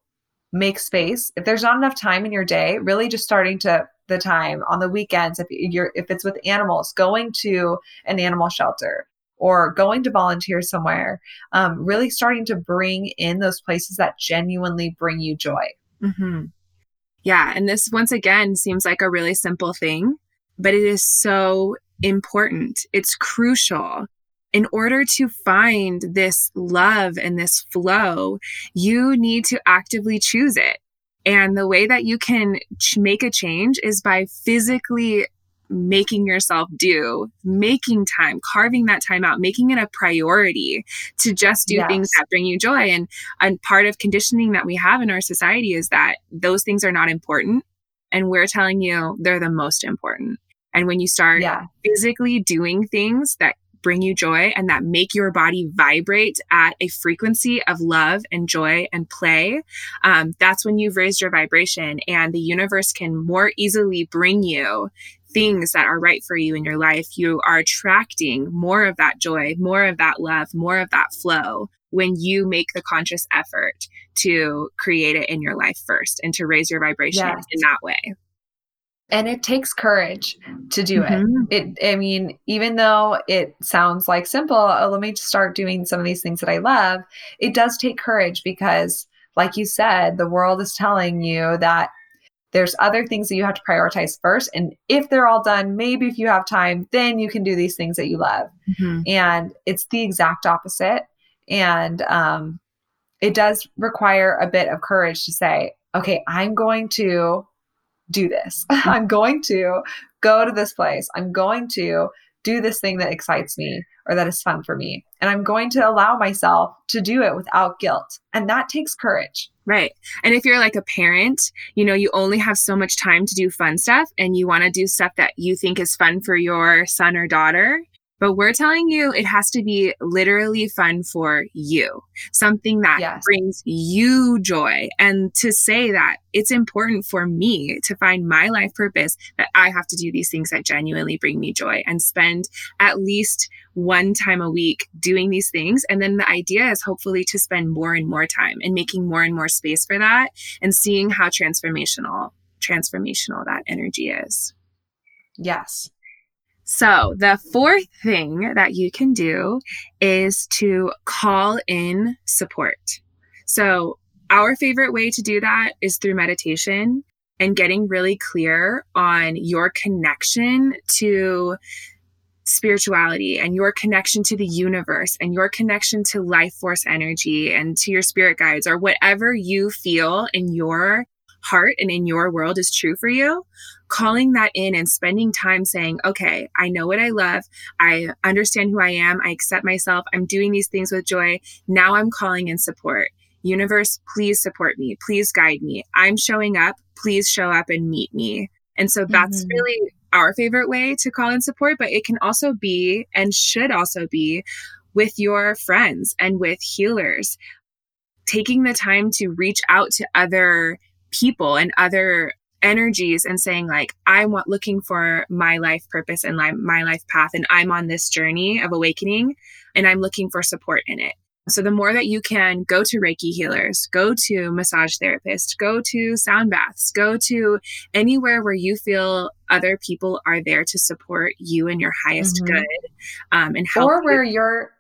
make space. If there's not enough time in your day, really just starting to the time on the weekends if you're if it's with animals, going to an animal shelter or going to volunteer somewhere, um, really starting to bring in those places that genuinely bring you joy. Mm-hmm. Yeah, and this once again seems like a really simple thing, but it is so important. It's crucial. In order to find this love and this flow, you need to actively choose it. And the way that you can ch- make a change is by physically making yourself do, making time, carving that time out, making it a priority to just do yes. things that bring you joy. And, and part of conditioning that we have in our society is that those things are not important. And we're telling you they're the most important. And when you start yeah. physically doing things that bring you joy and that make your body vibrate at a frequency of love and joy and play, um, that's when you've raised your vibration and the universe can more easily bring you things that are right for you in your life. You are attracting more of that joy, more of that love, more of that flow when you make the conscious effort to create it in your life first and to raise your vibration yes. in that way and it takes courage to do mm-hmm. it it i mean even though it sounds like simple oh, let me start doing some of these things that i love it does take courage because like you said the world is telling you that there's other things that you have to prioritize first and if they're all done maybe if you have time then you can do these things that you love mm-hmm. and it's the exact opposite and um, it does require a bit of courage to say okay i'm going to do this. *laughs* I'm going to go to this place. I'm going to do this thing that excites me or that is fun for me. And I'm going to allow myself to do it without guilt. And that takes courage. Right. And if you're like a parent, you know, you only have so much time to do fun stuff and you want to do stuff that you think is fun for your son or daughter, but we're telling you it has to be literally fun for you, something that yes. brings you joy. And to say that it's important for me to find my life purpose, that I have to do these things that genuinely bring me joy and spend at least one time a week doing these things. And then the idea is hopefully to spend more and more time and making more and more space for that and seeing how transformational transformational that energy is. Yes. So, the fourth thing that you can do is to call in support. So, our favorite way to do that is through meditation and getting really clear on your connection to spirituality and your connection to the universe and your connection to life force energy and to your spirit guides or whatever you feel in your heart and in your world is true for you, calling that in and spending time saying, okay, I know what I love. I understand who I am. I accept myself. I'm doing these things with joy. Now I'm calling in support. Universe, please support me. Please guide me. I'm showing up. Please show up and meet me. And so that's mm-hmm. really our favorite way to call in support, but it can also be and should also be with your friends and with healers. Taking the time to reach out to other people and other energies and saying like i'm looking for my life purpose and my life path and i'm on this journey of awakening and i'm looking for support in it so the more that you can go to reiki healers go to massage therapists go to sound baths go to anywhere where you feel other people are there to support you in your highest mm-hmm. good um, and help or where you. you're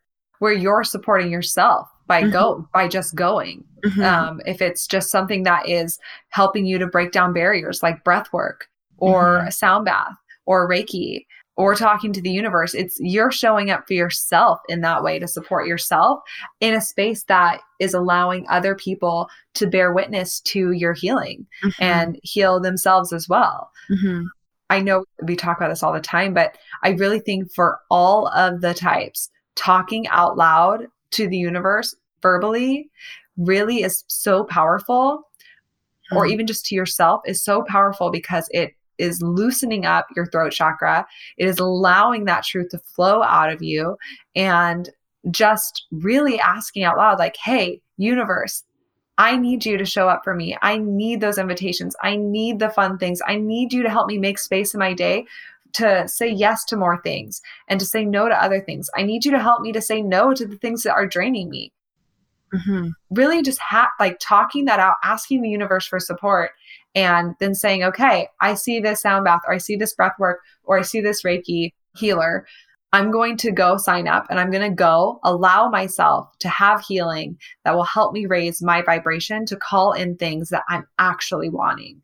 where you're supporting yourself by mm-hmm. go by just going mm-hmm. um, if it's just something that is helping you to break down barriers like breath work or mm-hmm. a sound bath or reiki or talking to the universe it's you're showing up for yourself in that way to support yourself in a space that is allowing other people to bear witness to your healing mm-hmm. and heal themselves as well mm-hmm. i know we talk about this all the time but i really think for all of the types talking out loud to the universe verbally really is so powerful mm-hmm. or even just to yourself is so powerful because it is loosening up your throat chakra. It is allowing that truth to flow out of you and just really asking out loud, like, hey, universe, I need you to show up for me. I need those invitations. I need the fun things. I need you to help me make space in my day to say yes to more things and to say no to other things. I need you to help me to say no to the things that are draining me. Mm-hmm. Really, just ha- like talking that out, asking the universe for support, and then saying, okay, I see this sound bath, or I see this breath work, or I see this Reiki healer. I'm going to go sign up and I'm going to go allow myself to have healing that will help me raise my vibration to call in things that I'm actually wanting.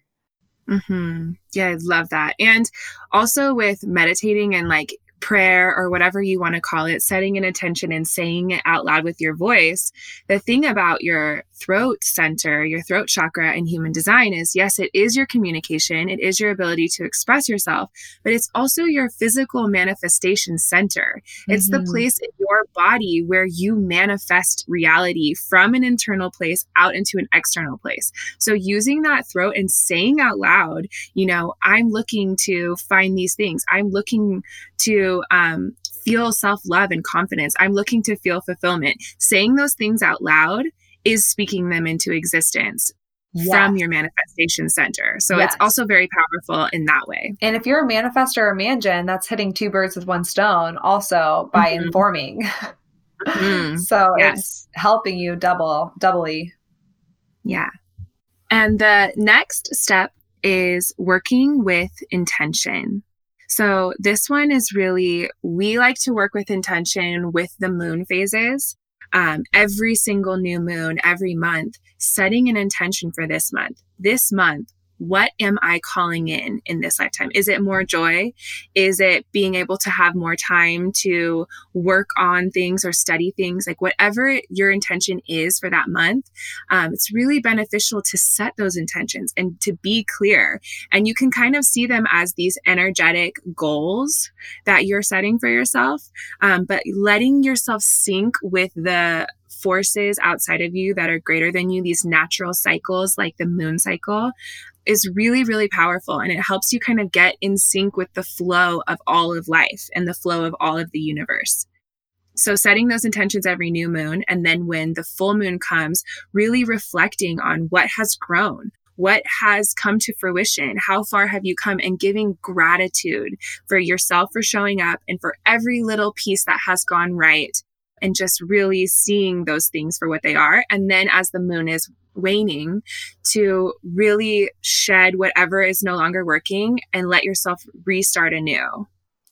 Mm-hmm. Yeah, I love that. And also with meditating and like prayer or whatever you want to call it, setting an intention and saying it out loud with your voice. The thing about your throat center, your throat chakra in human design is yes, it is your communication, it is your ability to express yourself, but it's also your physical manifestation center. It's mm-hmm. the place in your body where you manifest reality from an internal place out into an external place. So using that throat and saying out loud, you know, I'm looking to find these things. I'm looking to um, feel self love and confidence. I'm looking to feel fulfillment. Saying those things out loud is speaking them into existence yes. from your manifestation center. So yes. it's also very powerful in that way. And if you're a manifestor or man gen, that's hitting two birds with one stone also by mm-hmm. informing. Mm-hmm. *laughs* so yes. it's helping you double, doubly. Yeah. And the next step is working with intention. So this one is really, we like to work with intention with the moon phases um, every single new moon, every month, setting an intention for this month. This month, what am I calling in in this lifetime? Is it more joy? Is it being able to have more time to work on things or study things? Like whatever your intention is for that month, um, it's really beneficial to set those intentions and to be clear. And you can kind of see them as these energetic goals that you're setting for yourself, um, but letting yourself sync with the forces outside of you that are greater than you, these natural cycles like the moon cycle, is really, really powerful. And it helps you kind of get in sync with the flow of all of life and the flow of all of the universe. So, setting those intentions every new moon, and then when the full moon comes, really reflecting on what has grown, what has come to fruition, how far have you come, and giving gratitude for yourself for showing up and for every little piece that has gone right, and just really seeing those things for what they are. And then as the moon is waning to really shed whatever is no longer working and let yourself restart anew.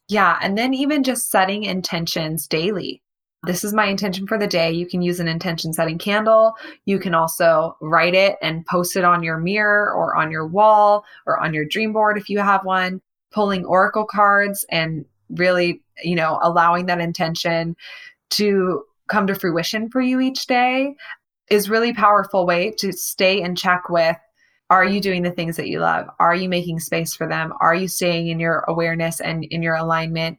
Yeah. And then even just setting intentions daily. This is my intention for the day. You can use an intention setting candle. You can also write it and post it on your mirror or on your wall or on your dream board if you have one. Pulling oracle cards and really, you know, allowing that intention to come to fruition for you each day is really powerful way to stay in check with are you doing the things that you love? Are you making space for them? Are you staying in your awareness and in your alignment?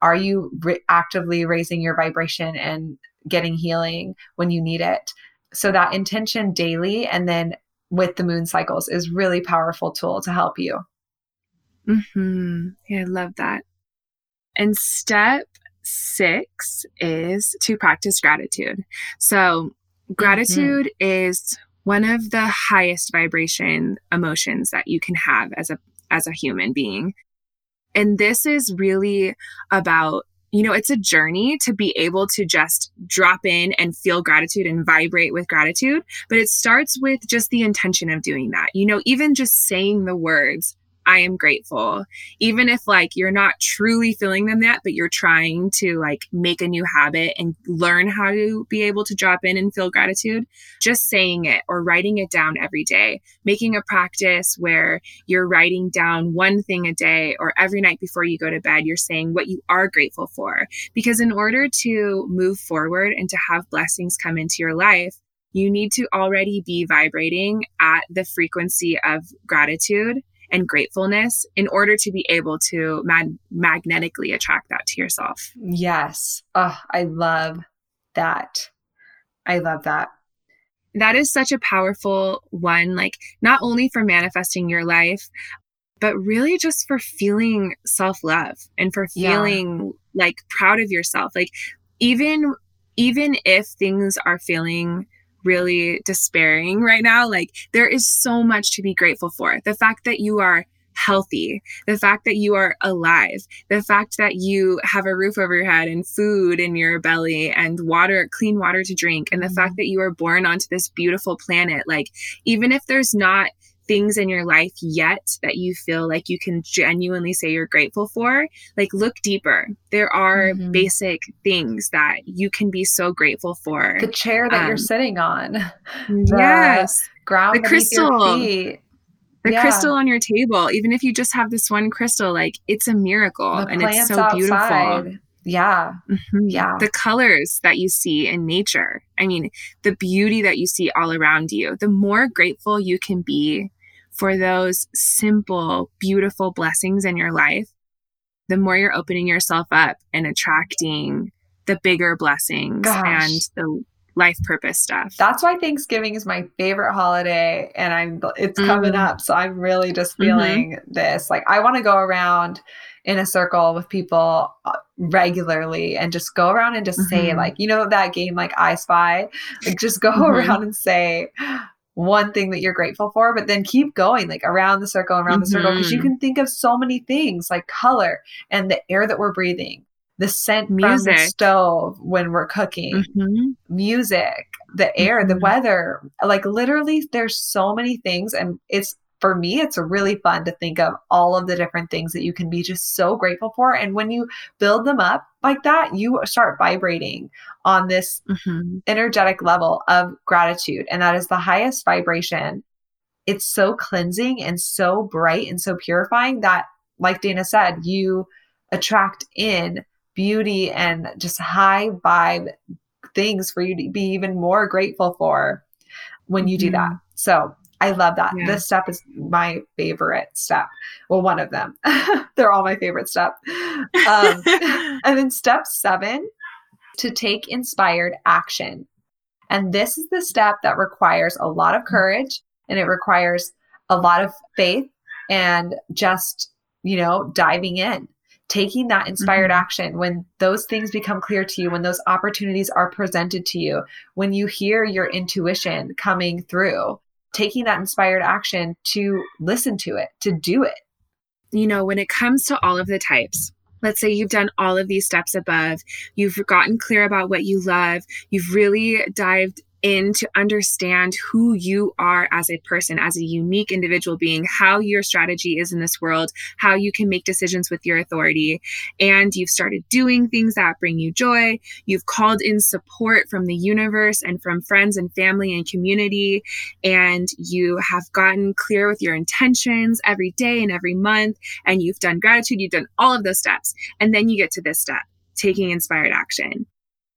Are you re- actively raising your vibration and getting healing when you need it? So that intention daily and then with the moon cycles is really powerful tool to help you. Mm-hmm. yeah i love that. And step six is to practice gratitude. So gratitude mm-hmm. is one of the highest vibration emotions that you can have as a as a human being and this is really about you know, it's a journey to be able to just drop in and feel gratitude and vibrate with gratitude. But it starts with just the intention of doing that. You know, even just saying the words, I am grateful. Even if like you're not truly feeling them yet, but you're trying to like make a new habit and learn how to be able to drop in and feel gratitude, just saying it or writing it down every day, making a practice where you're writing down one thing a day or every night before you go to bed, you're saying what you are grateful for. Because in order to move forward and to have blessings come into your life, you need to already be vibrating at the frequency of gratitude and gratefulness in order to be able to mag- magnetically attract that to yourself. Yes. Oh, I love that. I love that. That is such a powerful one, like not only for manifesting your life, but really just for feeling self love and for feeling yeah. like proud of yourself. Like, even even if things are feeling really despairing right now, like there is so much to be grateful for. The fact that you are healthy, the fact that you are alive, the fact that you have a roof over your head and food in your belly and water, clean water to drink, and the mm-hmm. fact that you are born onto this beautiful planet. Like, even if there's not things in your life yet that you feel like you can genuinely say you're grateful for, like look deeper. There are mm-hmm. basic things that you can be so grateful for. The chair that um, you're sitting on. *laughs* yes. Ground the crystal. The yeah. crystal on your table, even if you just have this one crystal, like it's a miracle the and it's so outside. beautiful. Yeah. Mm-hmm. Yeah. The colors that you see in nature. I mean, the beauty that you see all around you. The more grateful you can be for those simple, beautiful blessings in your life, the more you're opening yourself up and attracting the bigger blessings Gosh. and the life purpose stuff. That's why Thanksgiving is my favorite holiday and I'm it's mm coming up so I'm really just mm-hmm. feeling mm-hmm. this like I want to go around in a circle with people uh, regularly and just go around and just mm-hmm. say like you know that game like I spy like just go *laughs* mm-hmm. around and say one thing that you're grateful for, but then keep going like around the circle, around mm-hmm. the circle, because you mm-hmm. can think of so many things like color and the air that we're breathing, the scent music. from the stove when we're cooking, mm-hmm. music, the air, mm-hmm. the weather. Like literally, there's so many things, and it's for me, it's really fun to think of all of the different things that you can be just so grateful for. And when you build them up like that, you start vibrating on this mm-hmm. energetic level of gratitude. And that is the highest vibration. It's so cleansing and so bright and so purifying that, like Dana said, you attract in beauty and just high vibe things for you to be even more grateful for when you mm-hmm. do that. So I love that. Yeah. This step is my favorite step. Well, one of them. *laughs* They're all my favorite step. Um, *laughs* and then step seven, to take inspired action. And this is the step that requires a lot of courage and it requires a lot of faith and just, you know, diving in, taking that inspired mm-hmm. action when those things become clear to you, when those opportunities are presented to you, when you hear your intuition coming through taking that inspired action to listen to it, to do it. You know, when it comes to all of the types, let's say you've done all of these steps above, you've gotten clear about what you love, you've really dived in to understand who you are as a person, as a unique individual being, how your strategy is in this world, how you can make decisions with your authority. And you've started doing things that bring you joy. You've called in support from the universe and from friends and family and community. And you have gotten clear with your intentions every day and every month. And you've done gratitude, you've done all of those steps. And then you get to this step taking inspired action.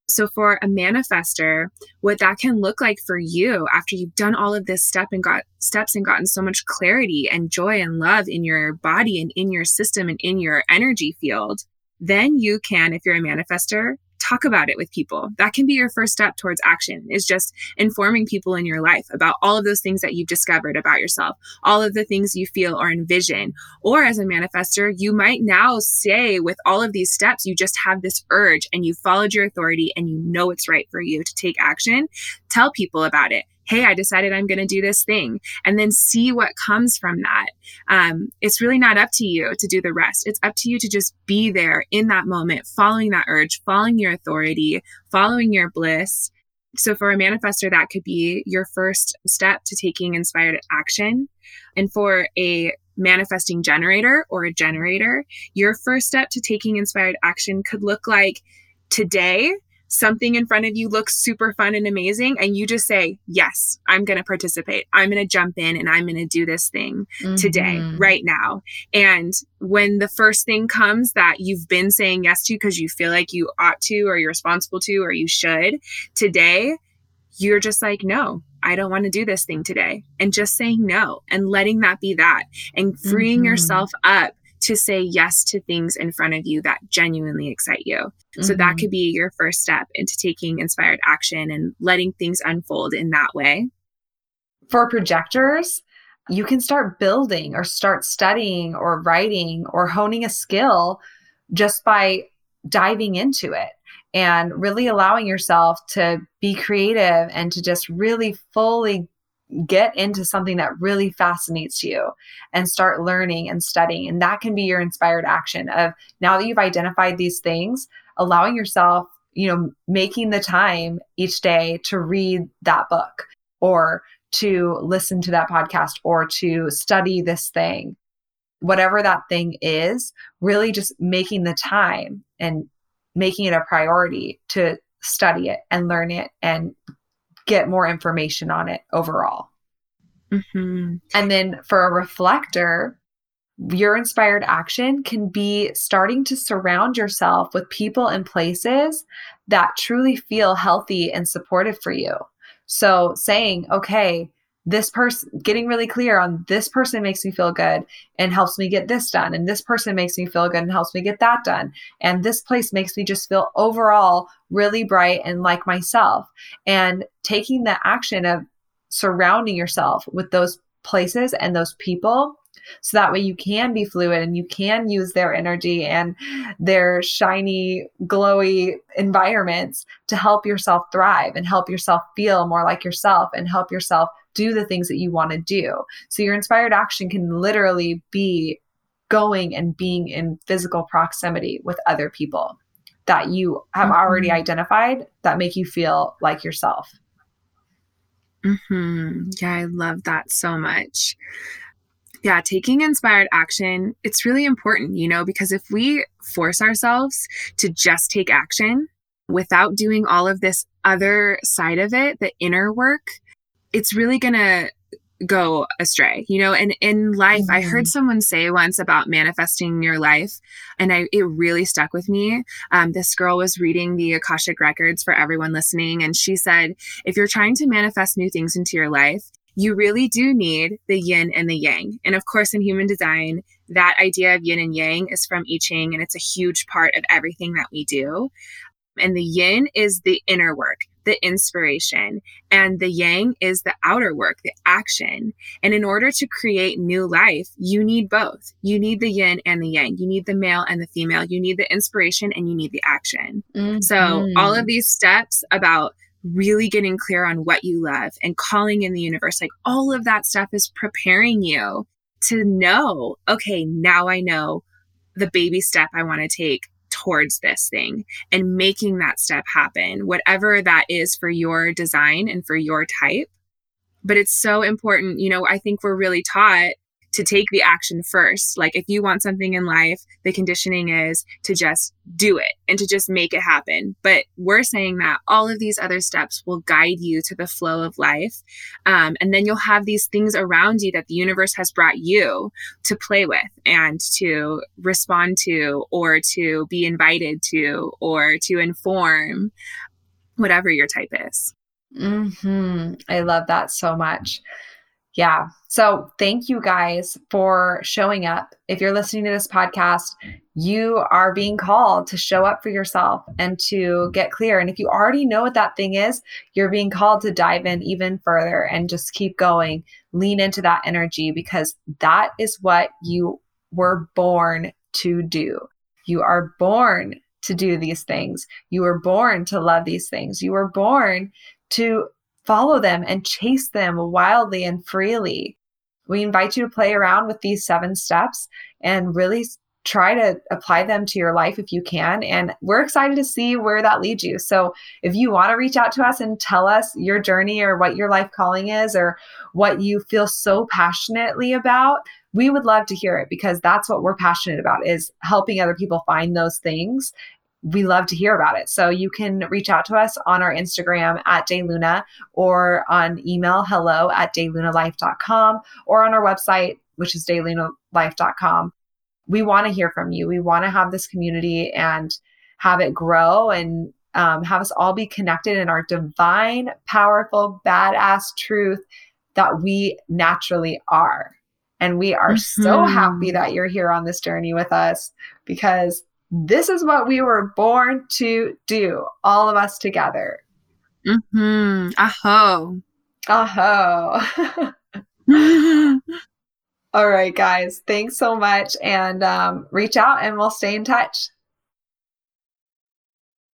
So, for a manifester, what that can look like for you after you've done all of this step and got steps and gotten so much clarity and joy and love in your body and in your system and in your energy field, then you can, if you're a manifester, talk about it with people. That can be your first step towards action is just informing people in your life about all of those things that you've discovered about yourself, all of the things you feel or envision. Or as a manifester, you might now say with all of these steps, you just have this urge and you followed your authority and you know it's right for you to take action. Tell people about it hey, I decided I'm going to do this thing, and then see what comes from that. Um, it's really not up to you to do the rest. It's up to you to just be there in that moment, following that urge, following your authority, following your bliss. So, for a manifester, that could be your first step to taking inspired action. And for a manifesting generator or a generator, your first step to taking inspired action could look like today something in front of you looks super fun and amazing and you just say yes i'm going to participate i'm going to jump in and i'm going to do this thing mm-hmm. today right now and when the first thing comes that you've been saying yes to because you feel like you ought to or you're responsible to or you should today you're just like no I don't want to do this thing today. And just saying no and letting that be that and freeing mm-hmm. yourself up to say yes to things in front of you that genuinely excite you. Mm-hmm. So that mm-hmm. could be your first step into taking inspired action and letting things unfold in that way. For projectors, you can start building or start studying or writing or honing a skill just by diving into it and really allowing yourself to be creative and to just really fully get into something that really fascinates you and start learning and studying. And that can be your inspired action of now that you've identified these things, allowing yourself, you know, making the time each day to read that book or to listen to that podcast or to study this thing. Whatever that thing is, really just making the time and making it a priority to study it and learn it and get more information on it overall. Mm-hmm. And then for a reflector, your inspired action can be starting to surround yourself with people and places that truly feel healthy and supportive for you. So saying, okay, this person getting really clear on this person makes me feel good and helps me get this done and this person makes me feel good and helps me get that done. And this place makes me just feel overall really bright and like myself. And taking the action of surrounding yourself with those places and those people so that way you can be fluid and you can use their energy and their shiny, glowy environments to help yourself thrive and help yourself feel more like yourself and help yourself do the things that you want to do. So your inspired action can literally be going and being in physical proximity with other people that you have mm-hmm. already identified that make you feel like yourself. Mm-hmm. Yeah, I love that so much. Yeah, taking inspired action, it's really important, you know, because if we force ourselves to just take action without doing all of this other side of it, the inner work, it's really going to go astray you know and in life mm-hmm. i heard mm-hmm. someone say once about manifesting your life and i it really stuck with me um, this girl was reading the akashic records for everyone listening and she said if you're trying to manifest new things into your life you really do need the yin and the yang and of course in human design that idea of yin and yang is from i ching and it's a huge part of everything that we do and the yin is the inner work, the inspiration, and the yang is the outer work, the action. And in order to create new life, you need both. You need the yin and the yang. You need the male and the female. You need the inspiration and you need the action. Mm-hmm. So, all of these steps about really getting clear on what you love and calling in the universe, like all of that stuff is preparing you to know, okay, now I know the baby step I want to take towards this thing and making that step happen, whatever that is for your design and for your type. But it's so important. You know, I think we're really taught to take the action first. Like if you want something in life, the conditioning is to just do it and to just make it happen. But we're saying that all of these other steps will guide you to the flow of life. Um, and then you'll have these things around you that the universe has brought you to play with and to respond to or to be invited to or to inform whatever your type is. Mm-hmm. I love that so much. Yeah. So thank you guys for showing up. If you're listening to this podcast, you are being called to show up for yourself and to get clear. And if you already know what that thing is, you're being called to dive in even further and just keep going. Lean into that energy because that is what you were born to do. You are born to do these things. You were born to love these things. You were born to follow them and chase them wildly and freely. We invite you to play around with these seven steps and really try to apply them to your life if you can. And we're excited to see where that leads you. So if you want to reach out to us and tell us your journey or what your life calling is or what you feel so passionately about, we would love to hear it because that's what we're passionate about is helping other people find those things we love to hear about it. So you can reach out to us on our Instagram at De Luna or on email hello at delunalife.com or on our website, which is delunalife.com. We want to hear from you. We want to have this community and have it grow and um, have us all be connected in our divine, powerful, badass truth that we naturally are. And we are mm-hmm. so happy that you're here on this journey with us because this is what we were born to do, all of us together. Mm-hmm. Aho. Aho. *laughs* *laughs* all right, guys. Thanks so much. And um, reach out and we'll stay in touch.